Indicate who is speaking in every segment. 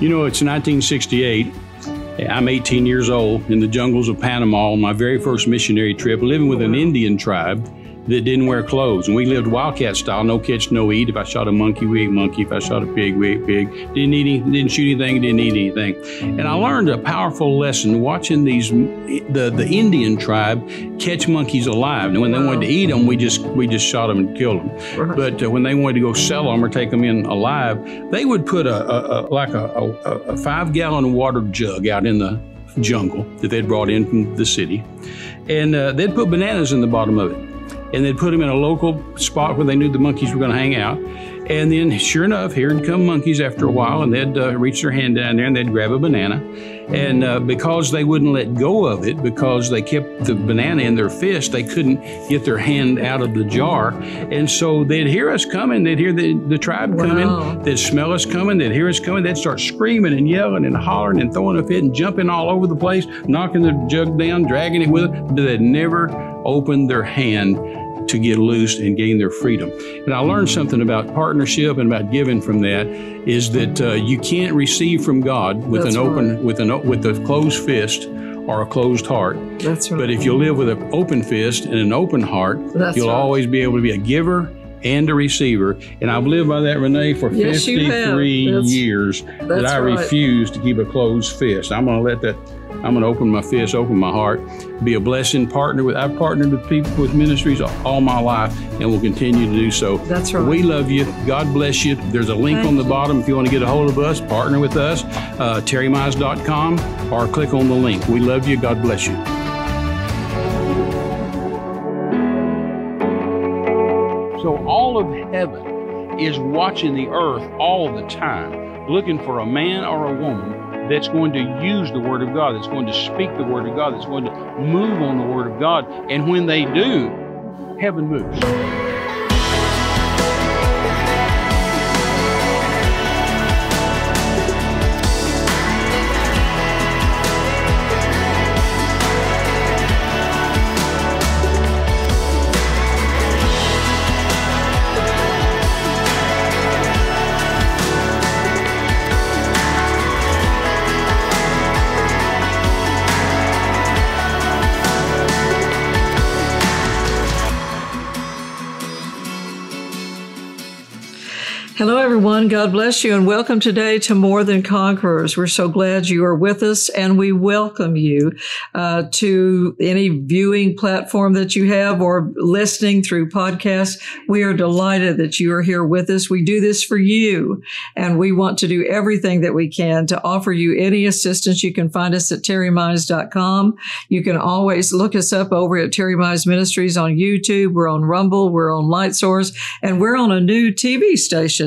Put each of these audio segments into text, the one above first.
Speaker 1: You know, it's 1968. I'm 18 years old in the jungles of Panama on my very first missionary trip, living with an Indian tribe that didn't wear clothes. And we lived wildcat style, no catch, no eat. If I shot a monkey, we ate monkey. If I shot a pig, we ate pig. Didn't eat any, didn't shoot anything, didn't eat anything. And I learned a powerful lesson watching these the the Indian tribe catch monkeys alive. And when they wanted to eat them, we just we just shot them and killed them. But uh, when they wanted to go sell them or take them in alive, they would put a, a, a like a, a, a five gallon water jug out in the jungle that they'd brought in from the city, and uh, they'd put bananas in the bottom of it and they'd put them in a local spot where they knew the monkeys were going to hang out. And then, sure enough, here'd come monkeys after a while, and they'd uh, reach their hand down there and they'd grab a banana. And uh, because they wouldn't let go of it, because they kept the banana in their fist, they couldn't get their hand out of the jar. And so they'd hear us coming, they'd hear the, the tribe
Speaker 2: Wow.
Speaker 1: coming, they'd smell us coming, they'd hear us coming, they'd start screaming and yelling and hollering and throwing a fit and jumping all over the place, knocking the jug down, dragging it with them, but they'd never open their hand to get loose and gain their freedom. And I learned something about partnership and about giving from that is that uh, you can't receive from God with
Speaker 2: That's
Speaker 1: an open
Speaker 2: right.
Speaker 1: with an with a closed fist or a closed heart.
Speaker 2: That's right.
Speaker 1: But if you live with an open fist and an open heart,
Speaker 2: That's
Speaker 1: you'll
Speaker 2: right.
Speaker 1: always be able to be a giver and a receiver. And I've lived by that, Renee, for
Speaker 2: Yes, you have.
Speaker 1: 53
Speaker 2: That's-
Speaker 1: years that I
Speaker 2: right.
Speaker 1: refuse to keep a closed fist. I'm going to let that. I'm going to open my fist, open my heart, be a blessing, partner with. I've partnered with people with ministries all my life, and will continue to do so.
Speaker 2: That's right.
Speaker 1: We love you. God bless you. There's a link
Speaker 2: Thank
Speaker 1: on the
Speaker 2: you.
Speaker 1: bottom if you want to get a hold of us, partner with us, uh, terrymize.com, or click on the link. We love you. God bless you. So all of heaven is watching the earth all the time, looking for a man or a woman that's going to use the Word of God, that's going to speak the Word of God, that's going to move on the Word of God. And when they do, heaven moves.
Speaker 2: Hello, everyone. God bless you, and welcome today to More Than Conquerors. We're so glad you are with us, and we welcome you uh, to any viewing platform that you have or listening through podcasts. We are delighted that you are here with us. We do this for you, and we want to do everything that we can to offer you any assistance. You can find us at terrymize.com. You can always look us up over at Terry Mize Ministries on YouTube. We're on Rumble. We're on Light Source, and we're on a new TV station.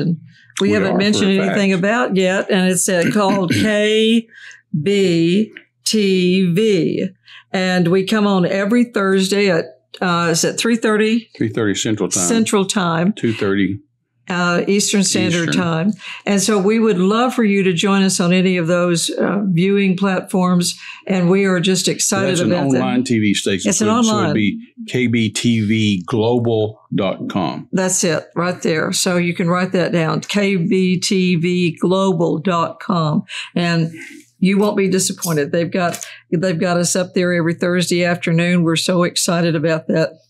Speaker 2: We,
Speaker 1: We
Speaker 2: haven't mentioned anything about yet, and it's uh, called KBTV, and we come on every Thursday at uh, is at three thirty
Speaker 1: 3.30 Central Time.
Speaker 2: Central Time,
Speaker 1: 2.30.
Speaker 2: uh, Eastern Standard
Speaker 1: Eastern.
Speaker 2: Time. And so we would love for you to join us on any of those uh, viewing platforms. And we are just excited
Speaker 1: That's an online. TV station.
Speaker 2: It's
Speaker 1: so,
Speaker 2: an
Speaker 1: So
Speaker 2: online.
Speaker 1: it'd be kbtvglobal.com.
Speaker 2: That's it right there. So you can write that down kbtvglobal.com. And you won't be disappointed. They've got they've got us up there every Thursday afternoon. We're so excited about that.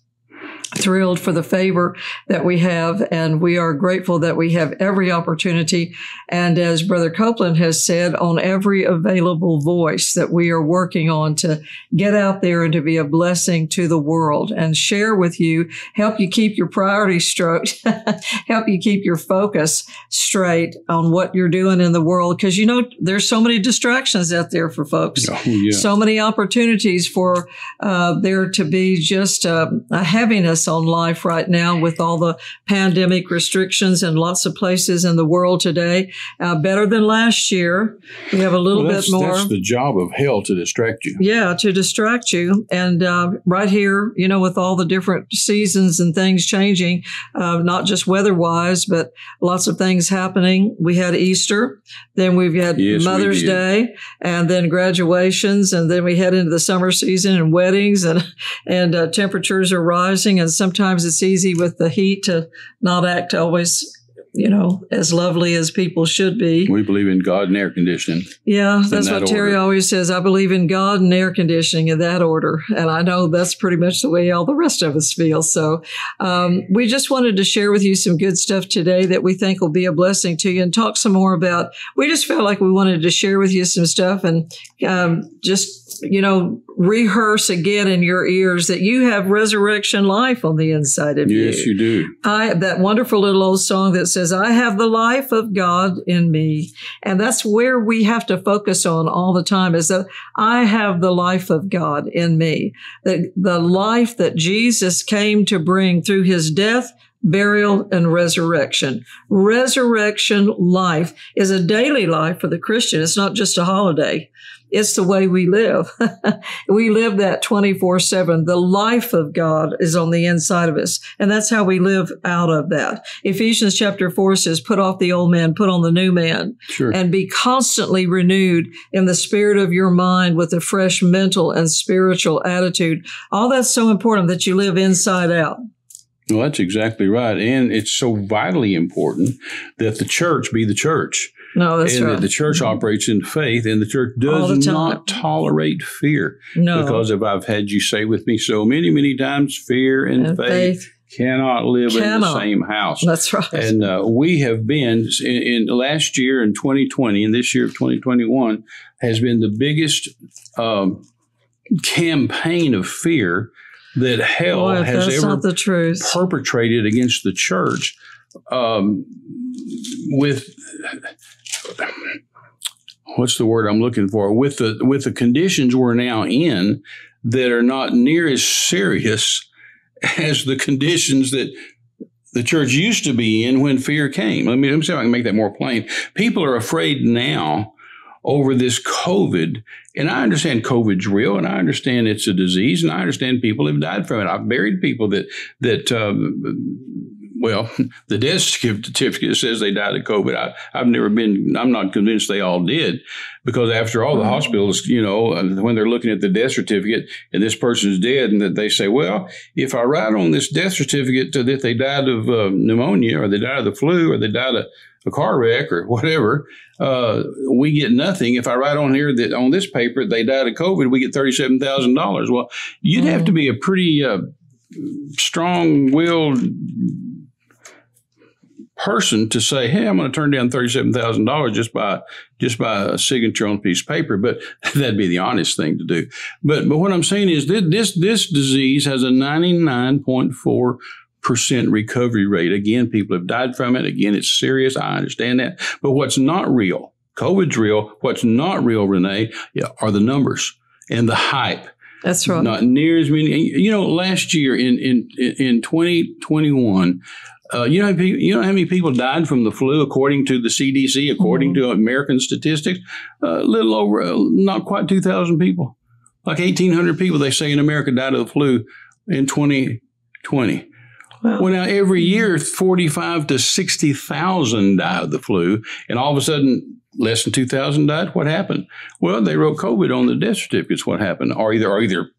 Speaker 2: Thrilled for the favor that we have, and we are grateful that we have every opportunity. And as Brother Copeland has said, on every available voice that we are working on to get out there and to be a blessing to the world and share with you, help you keep your priorities straight, help you keep your focus straight on what you're doing in the world. Because you know, there's so many distractions out there for folks
Speaker 1: Oh, yeah.
Speaker 2: so many opportunities for uh, there to be just uh, a heaviness on life right now with all the pandemic restrictions in lots of places in the world today. Uh, better than last year. We have a little
Speaker 1: Well,
Speaker 2: bit more.
Speaker 1: that's the job of hell to distract you.
Speaker 2: Yeah, to distract you. And uh, right here, you know, with all the different seasons and things changing, uh, not just weather wise, but lots of things happening. We had Easter, then we've had
Speaker 1: Yes,
Speaker 2: Mother's
Speaker 1: did.
Speaker 2: Day, and then graduations, and then we head into the summer season and weddings, and and uh, temperatures are rising. And sometimes it's easy with the heat to not act always you know, as lovely as people should be.
Speaker 1: We believe in God and air conditioning.
Speaker 2: Yeah, that's
Speaker 1: that
Speaker 2: what Terry always says. I believe in God and air conditioning in that order. And I know that's pretty much the way all the rest of us feel. So um, we just wanted to share with you some good stuff today that we think will be a blessing to you and talk some more about. We just felt like we wanted to share with you some stuff and um, just, you know, rehearse again in your ears that you have resurrection life on the inside of you.
Speaker 1: Yes, you do.
Speaker 2: I that wonderful little old song that says, I have the life of God in me. And that's where we have to focus on all the time is that I have the life of God in me. The, the life that Jesus came to bring through his death, burial, and resurrection. Resurrection life is a daily life for the Christian. It's not just a holiday. It's the way we live. we live that 24 7. The life of God is on the inside of us. And that's how we live out of that. Ephesians chapter 4 says, put off the old man, put on the new man,
Speaker 1: Sure.
Speaker 2: and be constantly renewed in the spirit of your mind with a fresh mental and spiritual attitude. All that's so important that you live inside out.
Speaker 1: well, that's exactly right. And it's so vitally important that the church be the church.
Speaker 2: No, that's
Speaker 1: and
Speaker 2: right.
Speaker 1: the church operates in faith, and the church
Speaker 2: All the
Speaker 1: does not tolerate fear.
Speaker 2: no.
Speaker 1: Because if I've had you say with me so many, many times, fear and,
Speaker 2: And
Speaker 1: faith, cannot live in the same house.
Speaker 2: That's right.
Speaker 1: And uh, we have been in, in last year in 2020 and this year of 2021 has been the biggest um, campaign of fear that hell
Speaker 2: Boy,
Speaker 1: has ever perpetrated against the church um, with what's the word I'm looking for with the with the conditions we're now in that are not near as serious as the conditions that the church used to be in when fear came. Let me, let me see if I can make that more plain. People are afraid now over this COVID, and I understand COVID's real, and I understand it's a disease, and I understand people have died from it. I've buried people that that. Um, well, the death certificate says they died of COVID. I, I've never been, I'm not convinced they all did because after all, the
Speaker 2: Mhm.
Speaker 1: hospitals, you know, uh, when they're looking at the death certificate and this person's dead, and that they say, well, if I write on this death certificate that they died of uh, pneumonia or they died of the flu or they died of a car wreck or whatever, uh, we get nothing. If I write on here that on this paper they died of COVID, we get thirty-seven thousand dollars. Well, you'd have
Speaker 2: Mhm.
Speaker 1: to be a pretty uh, strong-willed person to say, "Hey, I'm going to turn down thirty-seven thousand dollars just by just by a signature on a piece of paper." But that'd be the honest thing to do. But but what I'm saying is that this this disease has a ninety-nine point four percent recovery rate. Again, people have died from it. Again, it's serious. I understand that. But what's not real? COVID's real. What's not real, Renee, yeah, are the numbers and the hype.
Speaker 2: That's right.
Speaker 1: Not near as many. You know, last year in in in 2021, uh, you know, how many- you know how many people died from the flu according to the CDC, according to American statistics, a little over, uh, not quite 2,000 people, like 1,800 people. They say in America died of the flu in 2020.
Speaker 2: Wow.
Speaker 1: Well, now every year, 45 to 60,000 die of the flu, and all of a sudden, less than 2,000 died. What happened? Well, they wrote COVID on the death certificates. What happened? Or either, or either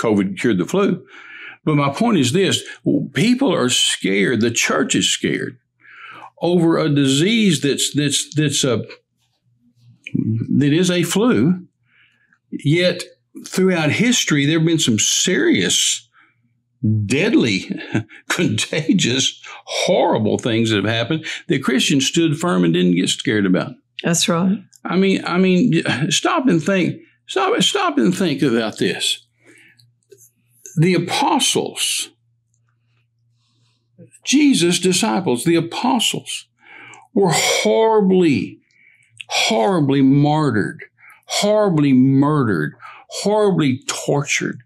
Speaker 1: COVID cured the flu. But my point is this people are scared, the church is scared over a disease that's, that's, that's a, that is a flu. Yet throughout history, there have been some serious deadly, contagious, horrible things that have happened that Christians stood firm and didn't get scared about.
Speaker 2: That's right.
Speaker 1: I mean, I mean, stop and think. Stop, stop and think about this. The apostles, Jesus' disciples, the apostles, were horribly, horribly martyred, horribly murdered, horribly tortured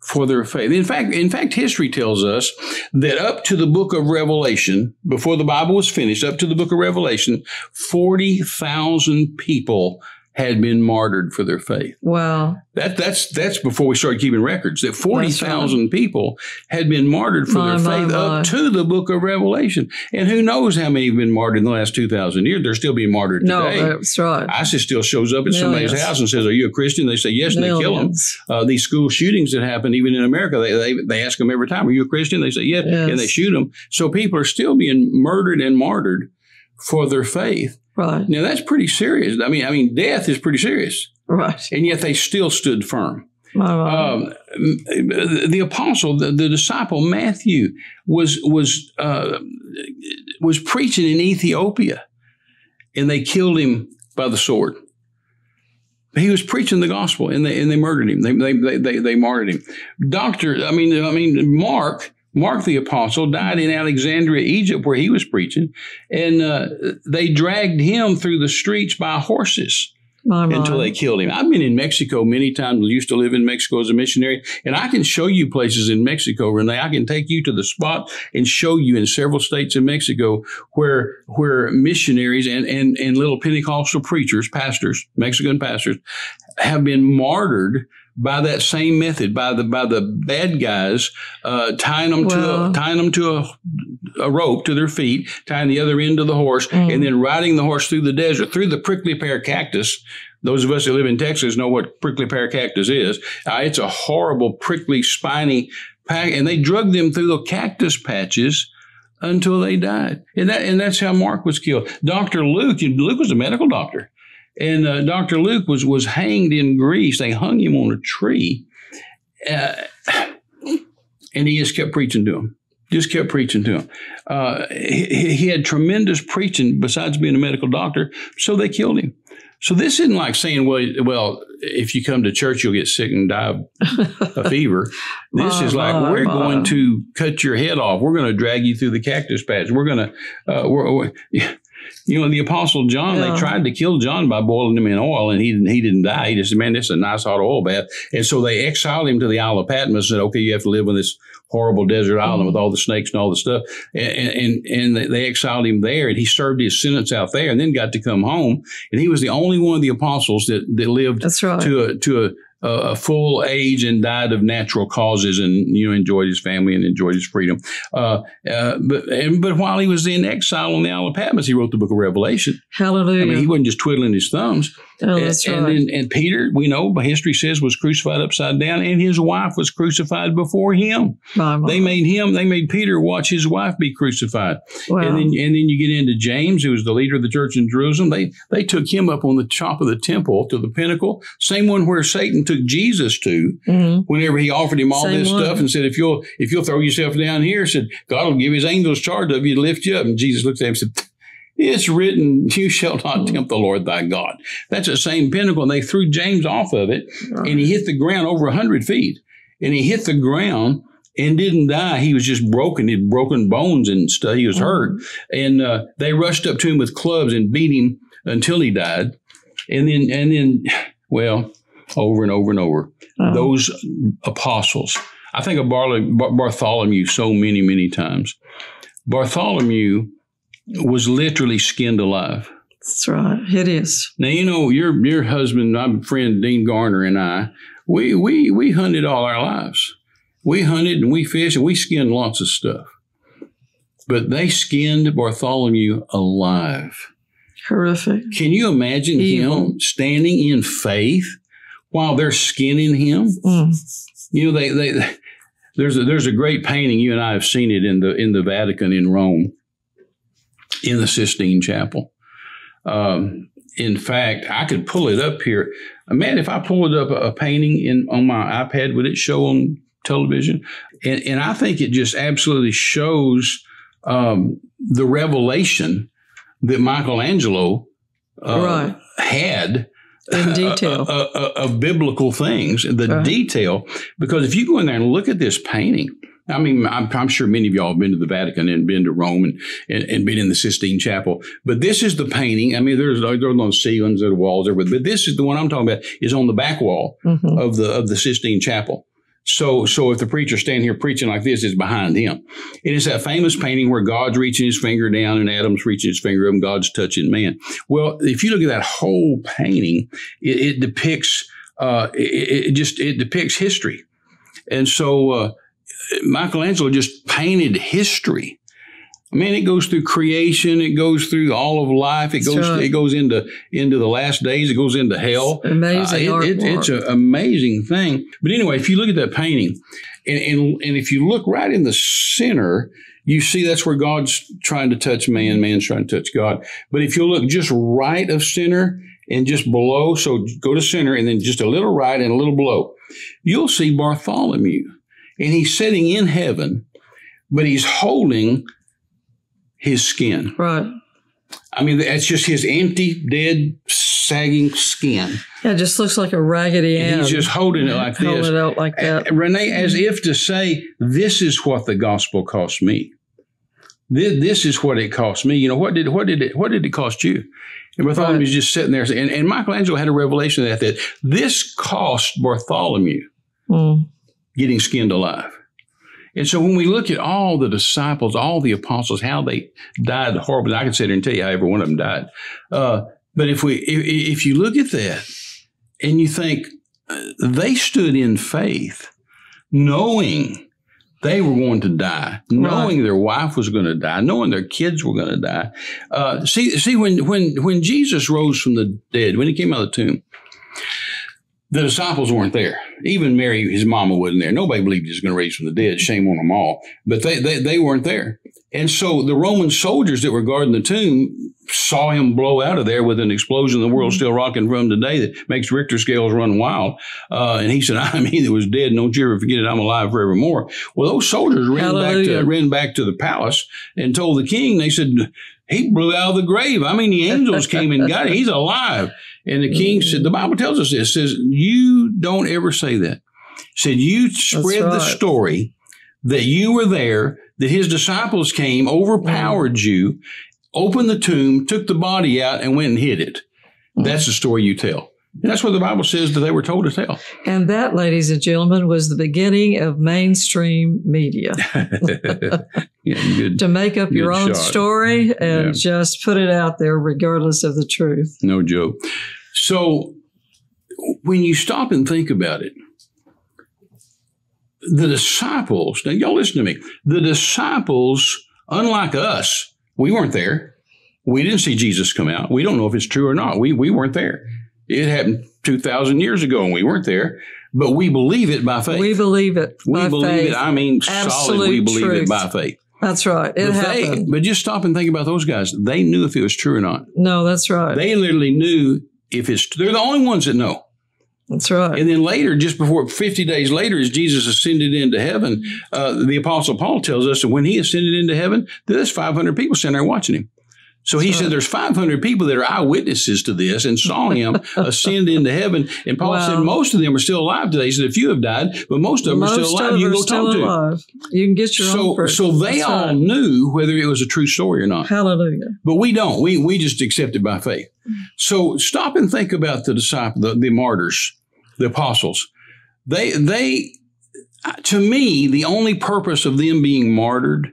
Speaker 1: for their faith. In fact, in fact, history tells us that up to the book of Revelation, before the Bible was finished, up to the book of Revelation, 40,000 people had been martyred for their faith.
Speaker 2: Wow.
Speaker 1: That that's that's before we started keeping records. That forty thousand right. people had been martyred for my, their faith my, my. up to the book of Revelation, and who knows how many have been martyred in the last two thousand years? They're still being martyred today.
Speaker 2: No, that's right.
Speaker 1: ISIS still shows up at Millions. somebody's house and says, "Are you a Christian?" They say yes, and they kill them. Uh, these school shootings that happen even in America, they, they they ask them every time, "Are you a Christian?" They say yes, yes. and they shoot them. So people are still being murdered and martyred for their faith.
Speaker 2: Right.
Speaker 1: Now that's pretty serious. I mean, I mean, death is pretty serious.
Speaker 2: Right.
Speaker 1: And yet they still stood firm. Um, the apostle, the, the, disciple Matthew, was was uh, was preaching in Ethiopia, and they killed him by the sword. He was preaching the gospel, and they and they murdered him. They they they, they martyred him. Doctor, I mean, I mean, Mark Mark the apostle died in Alexandria, Egypt, where he was preaching, and uh, they dragged him through the streets by horses. My until they killed him. I've been in Mexico many times. Used to live in Mexico as a missionary, and I can show you places in Mexico, Renee. I can take you to the spot and show you in several states in Mexico where where missionaries and and and little Pentecostal preachers, pastors, Mexican pastors, have been martyred by that same method, by the by the bad guys uh, tying them to a, tying them to a, a, rope to their feet, tying the other end to the horse, mm. and then riding the horse through the desert, through the prickly pear cactus. Those of us that live in Texas know what prickly pear cactus is. Uh, it's a horrible, prickly, spiny pack, and they drug them through the cactus patches until they died. And that and that's how Mark was killed. Dr. Luke, Luke was a medical doctor. And uh, Dr. Luke was was hanged in Greece. They hung him on a tree, uh, and he just kept preaching to him. Just kept preaching to him. Uh, he, he, had tremendous preaching besides being a medical doctor, so they killed him. So this isn't like saying, well, well, if you come to church, you'll get sick and die of a fever. This is like we're going to cut your head off. We're going to drag you through the cactus patch. We're going to, uh, we're, we're you know, the Apostle John, yeah. they tried to kill John by boiling him in oil, and he didn't, he didn't die. He just said, man, this is a nice hot oil bath. And so they exiled him to the Isle of Patmos and said, okay, you have to live on this horrible desert island mm-hmm. with all the snakes and all the stuff. And, and, and they exiled him there, and he served his sentence out there and then got to come home. And he was the only one of the apostles that, that lived
Speaker 2: right.
Speaker 1: to a, to a, a full age and died of natural causes and you know enjoyed his family and enjoyed his freedom. Uh, uh, but and, but while he was in exile on the Isle of Patmos, he wrote the Book of Revelation.
Speaker 2: Hallelujah!
Speaker 1: I mean, he wasn't just twiddling his thumbs.
Speaker 2: Oh,
Speaker 1: and,
Speaker 2: right.
Speaker 1: And, and Peter, we know, history says, was crucified upside down, and his wife was crucified before him. They made him, they made Peter watch his wife be crucified. Wow. And then, and then you get into James, who was the leader of the church in Jerusalem. They they took him up on the top of the temple to the pinnacle, same one where Satan took Jesus to. Mm-hmm. Whenever he offered him all same this one. stuff and said, "If you'll if you'll throw yourself down here," said God will give His angels charge of you to lift you up. And Jesus looked at him and said it's written, You shall not hmm. tempt the Lord thy God. That's the same pinnacle. And they threw James off of it, right. and he hit the ground over 100 feet. And he hit the ground and didn't die. He was just broken. He had broken bones and stuff. He was mm-hmm. hurt. And uh, they rushed up to him with clubs and beat him until he died. And then, and then, well, over and over and over, oh. those apostles. I think of Bartholomew so many, many times. Bartholomew was literally skinned alive.
Speaker 2: That's right. It is.
Speaker 1: Now you know your your husband, my friend Dean Garner, and I, we we we hunted all our lives. We hunted and we fished and we skinned lots of stuff. But they skinned Bartholomew alive.
Speaker 2: Horrific.
Speaker 1: Can you imagine Evil. him standing in faith while they're skinning him? Mm. You know, they, they there's a, there's a great painting. You and I have seen it in the in the Vatican in Rome in the Sistine Chapel. Um, in fact, I could pull it up here. Man, if I pulled up a, a painting in on my iPad, would it show on television? And, and I think it just absolutely shows um, the revelation that Michelangelo uh, right. had
Speaker 2: in uh, detail
Speaker 1: uh, uh, of biblical things, the right. detail. Because if you go in there and look at this painting, I mean, I'm, I'm, sure many of y'all have been to the Vatican and been to Rome and, and, and, been in the Sistine Chapel. But this is the painting. I mean, there's there's no ceilings or walls there, but this is the one I'm talking about. Is on the back wall mm-hmm. of the of the Sistine Chapel. So, so if the preacher standing here preaching like this, it's behind him. And it's that famous painting where God's reaching his finger down and Adam's reaching his finger up and God's touching man. Well, if you look at that whole painting, it, it depicts, uh, it, it, just, it depicts history. And so, uh, Michelangelo just painted history. I mean, it goes through creation. It goes through all of life. It goes. Right. It goes into into the last days. It goes into hell.
Speaker 2: It's amazing. Uh, it,
Speaker 1: it, it's an amazing thing. But anyway, if you look at that painting, and, and and if you look right in the center, you see that's where God's trying to touch man. Man's trying to touch God. But if you look just right of center and just below, so go to center and then just a little right and a little below, you'll see Bartholomew, and he's sitting in heaven, but he's holding his skin.
Speaker 2: Right.
Speaker 1: I mean, that's just his empty, dead, sagging skin.
Speaker 2: Yeah, it just looks like a raggedy
Speaker 1: and He's just holding it like
Speaker 2: holding
Speaker 1: this.
Speaker 2: it out like that.
Speaker 1: Renee, as if to say, this is what the gospel cost me. This, this is what it cost me. You know, what did what did it what did it cost you? And Bartholomew right. just sitting there, and, and Michelangelo had a revelation of that that this cost Bartholomew mm. Getting skinned alive. And so when we look at all the disciples, all the apostles, how they died horribly, I can sit here and tell you how every one of them died. Uh, but if we, if, if, you look at that and you think uh, they stood in faith, knowing they were going to die, knowing right. their wife was going to die, knowing their kids were going to die. Uh, see, see, when when when Jesus rose from the dead, when he came out of the tomb, the disciples weren't there. Even Mary, his mama, wasn't there. Nobody believed he was going to raise from the dead. Shame on them all. But they, they, they weren't there. And so the Roman soldiers that were guarding the tomb saw him blow out of there with an explosion the world's still rocking from today that makes Richter scales run wild. Uh, and he said, I mean, it was dead. Don't you ever forget it. I'm alive forevermore. Well, those soldiers ran back to, ran back to the palace and told the king, they said, he blew out of the grave. I mean, the angels came and got him. He's alive. And the king said, the Bible tells us this, says, you don't ever say that. said, you spread right. the story that you were there, that his disciples came, overpowered mm. you, opened the tomb, took the body out, and went and hid it. Mm. That's the story you tell. And that's what the Bible says that they were told to tell.
Speaker 2: And that, ladies and gentlemen, was the beginning of mainstream media. yeah, good, to make up your own shot. story and yeah. just put it out there regardless of the truth.
Speaker 1: No joke. So when you stop and think about it, the disciples, now y'all listen to me, the disciples, unlike us, we weren't there. We didn't see Jesus come out. We don't know if it's true or not. We, we weren't there. It happened 2,000 years ago and we weren't there, but we believe it by faith.
Speaker 2: We believe it.
Speaker 1: We believe
Speaker 2: faith.
Speaker 1: it. I mean, Absolute solid, we believe truth. it by faith.
Speaker 2: That's right. It
Speaker 1: but
Speaker 2: happened.
Speaker 1: They, but just stop and think about those guys. They knew if it was true or not.
Speaker 2: No, that's right.
Speaker 1: They literally knew if it's, they're the only ones that know.
Speaker 2: That's right.
Speaker 1: And then later, just before 50 days later, as Jesus ascended into heaven, uh, the Apostle Paul tells us that when he ascended into heaven, there's 500 people standing there watching him. So he said there's 500 people that are eyewitnesses to this and saw him ascend into heaven. And Paul wow. said most of them are still alive today. He said a few have died, but most of them most are still alive. You can go talk to them.
Speaker 2: You can get your
Speaker 1: so,
Speaker 2: own.
Speaker 1: So they That's all right. knew whether it was a true story or not.
Speaker 2: Hallelujah.
Speaker 1: But we don't. We, we just accept it by faith. So stop and think about the disciples, the, the martyrs, the apostles. They, they, to me, the only purpose of them being martyred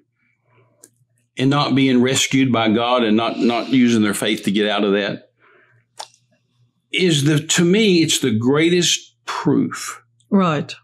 Speaker 1: and not being rescued by God and not not using their faith to get out of that is the to me it's the greatest proof
Speaker 2: right.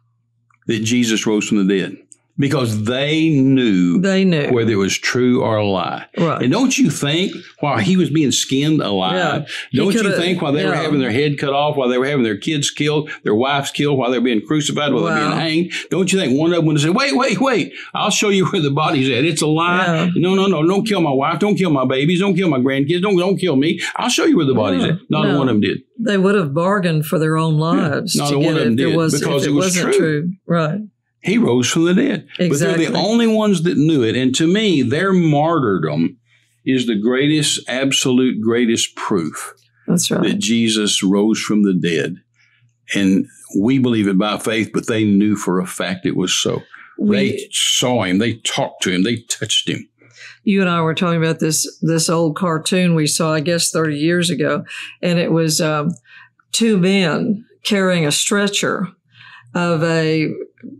Speaker 1: that Jesus rose from the dead because they knew
Speaker 2: they knew
Speaker 1: whether it was true or a lie.
Speaker 2: Right.
Speaker 1: And don't you think while he was being skinned alive, yeah. don't you think while they yeah. were having their head cut off, while they were having their kids killed, their wives killed, while they were being crucified, while wow. they were being hanged, don't you think one of them would have said, "Wait, wait, wait! I'll show you where the body's at. It's a lie. Yeah. No, no, no! Don't kill my wife. Don't kill my babies. Don't kill my grandkids. Don't don't kill me. I'll show you where the body's at." Not no. one of them did.
Speaker 2: They would have bargained for their own lives.
Speaker 1: Not one of them did was, because it, it was true.
Speaker 2: true. Right.
Speaker 1: He rose from the dead.
Speaker 2: Exactly.
Speaker 1: But they're the only ones that knew it. And to me, their martyrdom is the greatest, absolute greatest proof
Speaker 2: That's right.
Speaker 1: that Jesus rose from the dead. And we believe it by faith, but they knew for a fact it was so. We, they saw him, they talked to him, they touched him.
Speaker 2: You and I were talking about this this old cartoon we saw, I guess, thirty years ago, and it was um, two men carrying a stretcher of a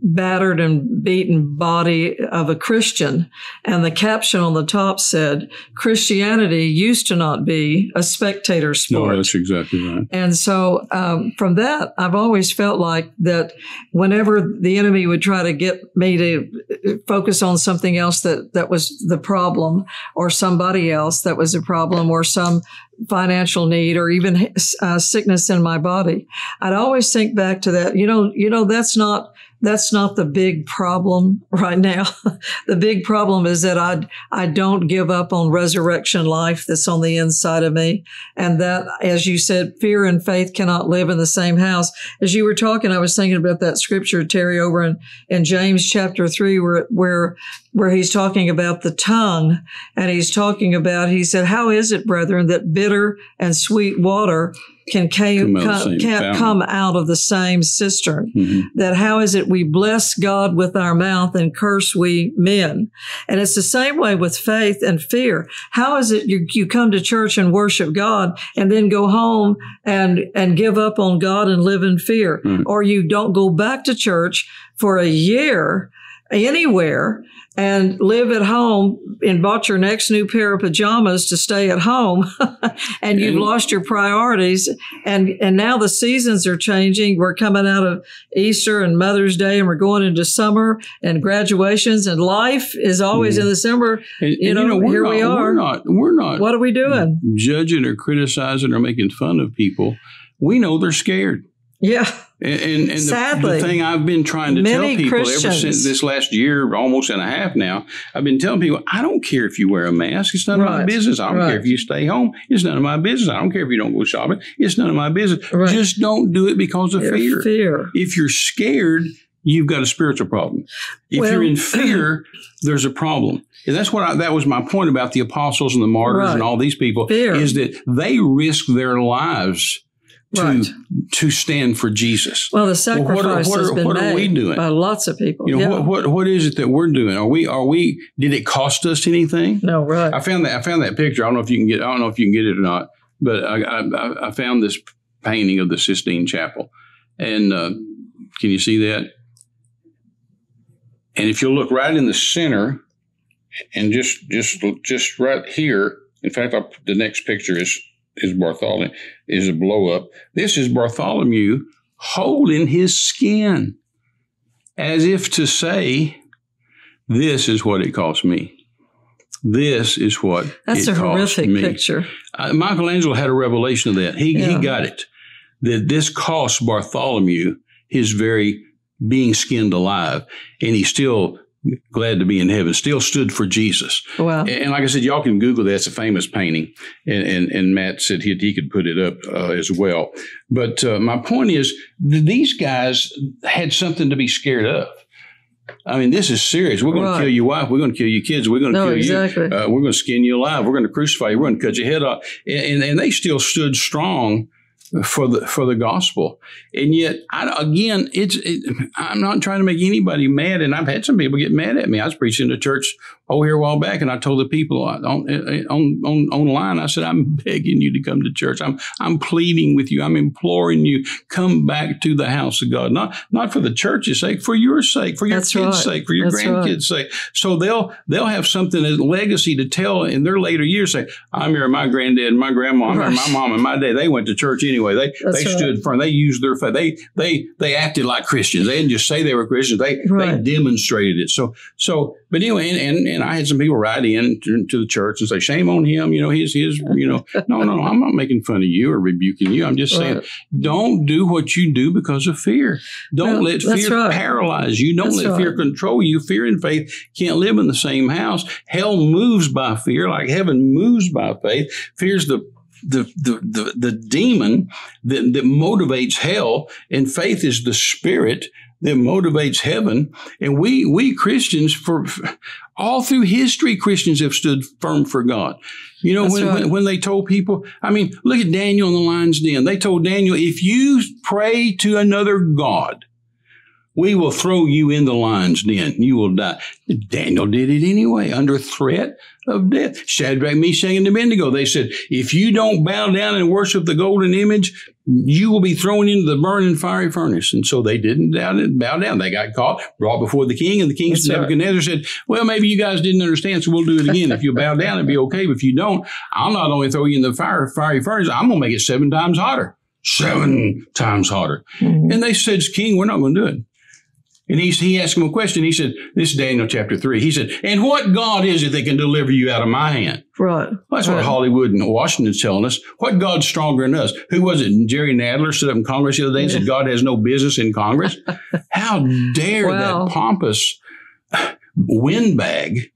Speaker 2: battered and beaten body of a Christian. And the caption on the top said, Christianity used to not be a spectator sport.
Speaker 1: No, that's exactly right.
Speaker 2: And so um, from that, I've always felt like that whenever the enemy would try to get me to focus on something else that, that was the problem or somebody else that was a problem or some financial need or even uh, sickness in my body, I'd always think back to that. You know, you know, that's not that's not the big problem right now. the big problem is that I I don't give up on resurrection life that's on the inside of me, and that, as you said, fear and faith cannot live in the same house. As you were talking, I was thinking about that scripture, Terry, over in, in James chapter three, where where where he's talking about the tongue, and he's talking about he said, "How is it, brethren, that bitter and sweet water?" Can came, come, can't come out of the same cistern. Mm-hmm. That how is it we bless God with our mouth and curse we men? And it's the same way with faith and fear. How is it you, you come to church and worship God and then go home and, and give up on God and live in fear? Mm-hmm. Or you don't go back to church for a year anywhere and live at home and bought your next new pair of pajamas to stay at home and you've lost your priorities. And and now the seasons are changing. We're coming out of easter and mother's day and we're going into summer and graduations and life is always mm. in December.
Speaker 1: and, you, know, you know here not, we are. we're not we're not
Speaker 2: what are we doing?
Speaker 1: judging or criticizing or making fun of people. We know they're scared.
Speaker 2: Yeah
Speaker 1: and, and, and the, the, thing I've been trying to tell people Christians. ever since this last year, almost and a half now, I've been telling people, I don't care if you wear a mask. It's none right. of my business. I don't right. care if you stay home. It's none of my business. I don't care if you don't go shopping. It's none of my business. Right. Just don't do it because of fear.
Speaker 2: fear.
Speaker 1: If you're scared, you've got a spiritual problem. If well, you're in fear, there's a problem. And that's what I, that was my point about the apostles and the martyrs and all these people fear. is that they risk their lives to right. to stand for Jesus.
Speaker 2: Well, the sacrifice well, what, what, has been what made are we doing? by lots of people.
Speaker 1: You know, yeah. what, what what is it that we're doing? Are we are we? Did it cost us anything?
Speaker 2: No, right.
Speaker 1: I found that I found that picture. I don't know if you can get. I don't know if you can get it or not. But I I, I found this painting of the Sistine Chapel, and uh, can you see that? And if you look right in the center, and just just just right here. In fact, I'll, the next picture is is Bartholomew, is a blow up. This is Bartholomew holding his skin as if to say, This is what it cost me. This is what
Speaker 2: That's a horrific
Speaker 1: me.
Speaker 2: picture.
Speaker 1: Uh, Michelangelo had a revelation of that. He, yeah. he got it. That this cost Bartholomew his very being skinned alive. And he still glad to be in heaven, still stood for Jesus.
Speaker 2: Wow.
Speaker 1: And, like I said, y'all can Google that. It's a famous painting. And, and, and Matt said he, he could put it up uh, as well. But uh, my point is, these guys had something to be scared of. I mean, this is serious. We're going right. to kill your wife. We're going to kill your kids. We're going to
Speaker 2: no,
Speaker 1: kill
Speaker 2: exactly.
Speaker 1: you. Uh, we're going to skin you alive. We're going to crucify you. We're going to cut your head off. And, and, and they still stood strong for the for the gospel. And yet, I, again, it's it, I'm not trying to make anybody mad. And I've had some people get mad at me. I was preaching to church oh here a while back, and I told the people uh, on eh, eh, on on online. I said, I'm begging you to come to church. I'm I'm pleading with you. I'm imploring you, come back to the house of God. Not not for the church's sake, for your sake, for your That's kids' right. sake, for your That's grandkids' right. sake. So they'll they'll have something as legacy to tell in their later years. Say, I'm here. My granddad, my grandma, right. my mom, and my dad. They went to church anyway. They That's they stood firm. They used their faith. They they they acted like Christians. They didn't just say they were Christians. They they demonstrated it. So so. But anyway, and, and and I had some people write in to, to, the church and say, "Shame on him." You know, he's his. You know, no, no, no. I'm not making fun of you or rebuking you. I'm just saying, don't do what you do because of fear. Don't let fear right. paralyze you. Don't that's let right. fear control you. Fear and faith can't live in the same house. Hell moves by fear, like heaven moves by faith. Fear's the the, the, the, the demon that, that motivates hell, and faith is the spirit that motivates heaven. And we, we Christians, for all through history, Christians have stood firm for God. You know, when, right. when, when, they told people, I mean, look at Daniel in the lion's den. They told Daniel, if you pray to another God, We will throw you in the lion's den. You will die. Daniel did it anyway, under threat of death. Shadrach, Meshach, and Abednego. They said, if you don't bow down and worship the golden image, you will be thrown into the burning fiery furnace. And so they didn't bow down. They got caught, brought before the king, and the king Nebuchadnezzar said, well, maybe you guys didn't understand, so we'll do it again. if you bow down, it'll be okay. But if you don't, I'll not only throw you in the fire, fiery furnace, I'm going to make it seven times hotter seven times hotter. Mm-hmm. And they said, King, we're not going to do it. And he, he asked him a question. He said, This is Daniel chapter 3. He said, And what God is it that can deliver you out of my hand?
Speaker 2: Right.
Speaker 1: Well, that's
Speaker 2: right.
Speaker 1: what Hollywood and Washington's telling us. What God's stronger than us? Who was it? Jerry Nadler stood up in Congress the other day and said, God has no business in Congress. How dare that pompous windbag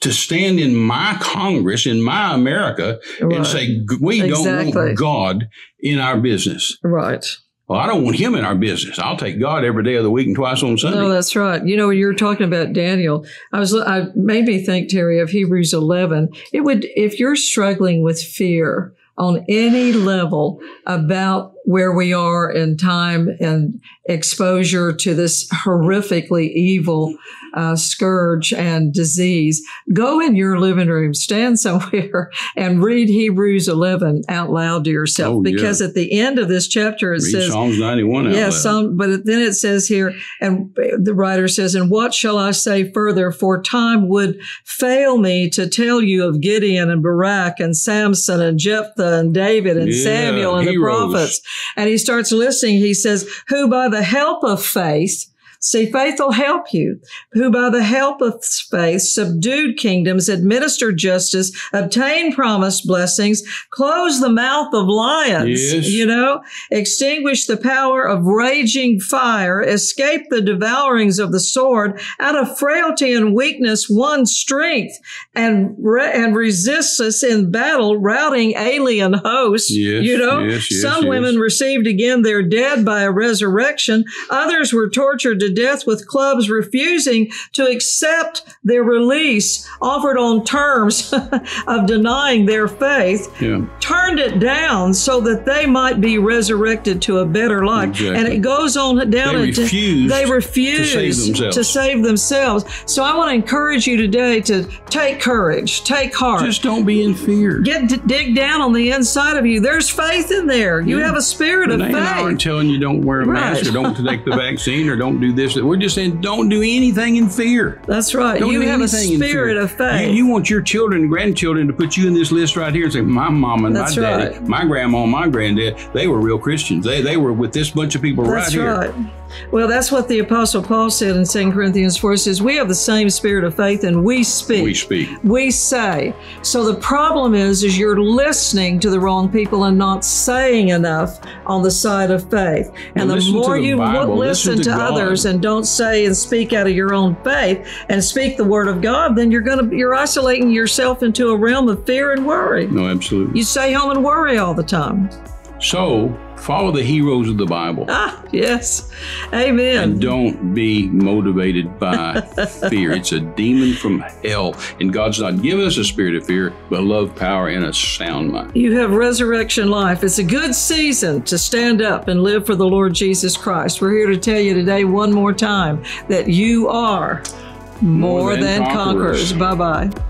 Speaker 1: to stand in my Congress, in my America, right. and say, we exactly. don't want God in our business.
Speaker 2: Right.
Speaker 1: Well, I don't want him in our business. I'll take God every day of the week and twice on Sunday.
Speaker 2: No, that's right. You know, when you're talking about Daniel, I was I made me think, Terry, of Hebrews 11. It would if you're struggling with fear on any level about where we are in time and exposure to this horrifically evil uh, scourge and disease, go in your living room, stand somewhere, and read Hebrews 11 out loud to yourself. Oh, because yeah. at the end of this chapter, it
Speaker 1: read
Speaker 2: says
Speaker 1: Psalms 91.
Speaker 2: Yes, yeah, some, but then it says here, and the writer says, "And what shall I say further? For time would fail me to tell you of Gideon and Barak and Samson and Jephthah and David and yeah, Samuel and heroes. the prophets." And he starts listing. He says, "Who by the help of faith." See, faith will help you, who by the help of faith subdued kingdoms, administered justice, obtained promised blessings, closed the mouth of lions, yes. you know, extinguished the power of raging fire, escaped the devourings of the sword, out of frailty and weakness won strength, and, re- and resists us in battle, routing alien hosts.
Speaker 1: Yes,
Speaker 2: you know,
Speaker 1: yes,
Speaker 2: some women received again their dead by a resurrection. Others were tortured to death with clubs refusing to accept their release offered on terms of denying their faith, yeah. turned it down so that they might be resurrected to a better life. Exactly. And it goes on down
Speaker 1: they refused,
Speaker 2: they refuse
Speaker 1: to save,
Speaker 2: to save themselves. So I want to encourage you today to take courage, take heart.
Speaker 1: Just don't be in fear.
Speaker 2: Get dig down on the inside of you. There's faith in there. You yeah. have a spirit
Speaker 1: of
Speaker 2: faith.
Speaker 1: aren't telling you don't wear a right. mask or don't take the vaccine or don't do this. We're just saying don't do anything in fear.
Speaker 2: That's right.
Speaker 1: Don't
Speaker 2: you have a spirit of faith.
Speaker 1: You, you, want your children and grandchildren to put you in this list right here and say, my mom and That's my daddy, right. my grandma and my granddad, they were real Christians. They they were with this bunch of people
Speaker 2: That's
Speaker 1: right,
Speaker 2: right here. Well, that's what the Apostle Paul said in 2 Corinthians 4 says, We have the same spirit of faith and we speak.
Speaker 1: We speak.
Speaker 2: We say. So the problem is, is you're listening to the wrong people and not saying enough on the side of faith. And
Speaker 1: well,
Speaker 2: the more
Speaker 1: the
Speaker 2: you
Speaker 1: Bible,
Speaker 2: listen,
Speaker 1: listen,
Speaker 2: to,
Speaker 1: to
Speaker 2: others and don't say and speak out of your own faith and speak the word of God, then you're gonna you're isolating yourself into a realm of fear and worry.
Speaker 1: No, absolutely.
Speaker 2: You stay home and worry all the time.
Speaker 1: So follow the heroes of the Bible.
Speaker 2: Ah, yes. Amen.
Speaker 1: And don't be motivated by fear. It's a demon from hell. And God's not given us a spirit of fear, but love, power, and a sound mind.
Speaker 2: You have resurrection life. It's a good season to stand up and live for the Lord Jesus Christ. We're here to tell you today, one more time, that you are more, more than, than conquerors. conquerors. Bye bye.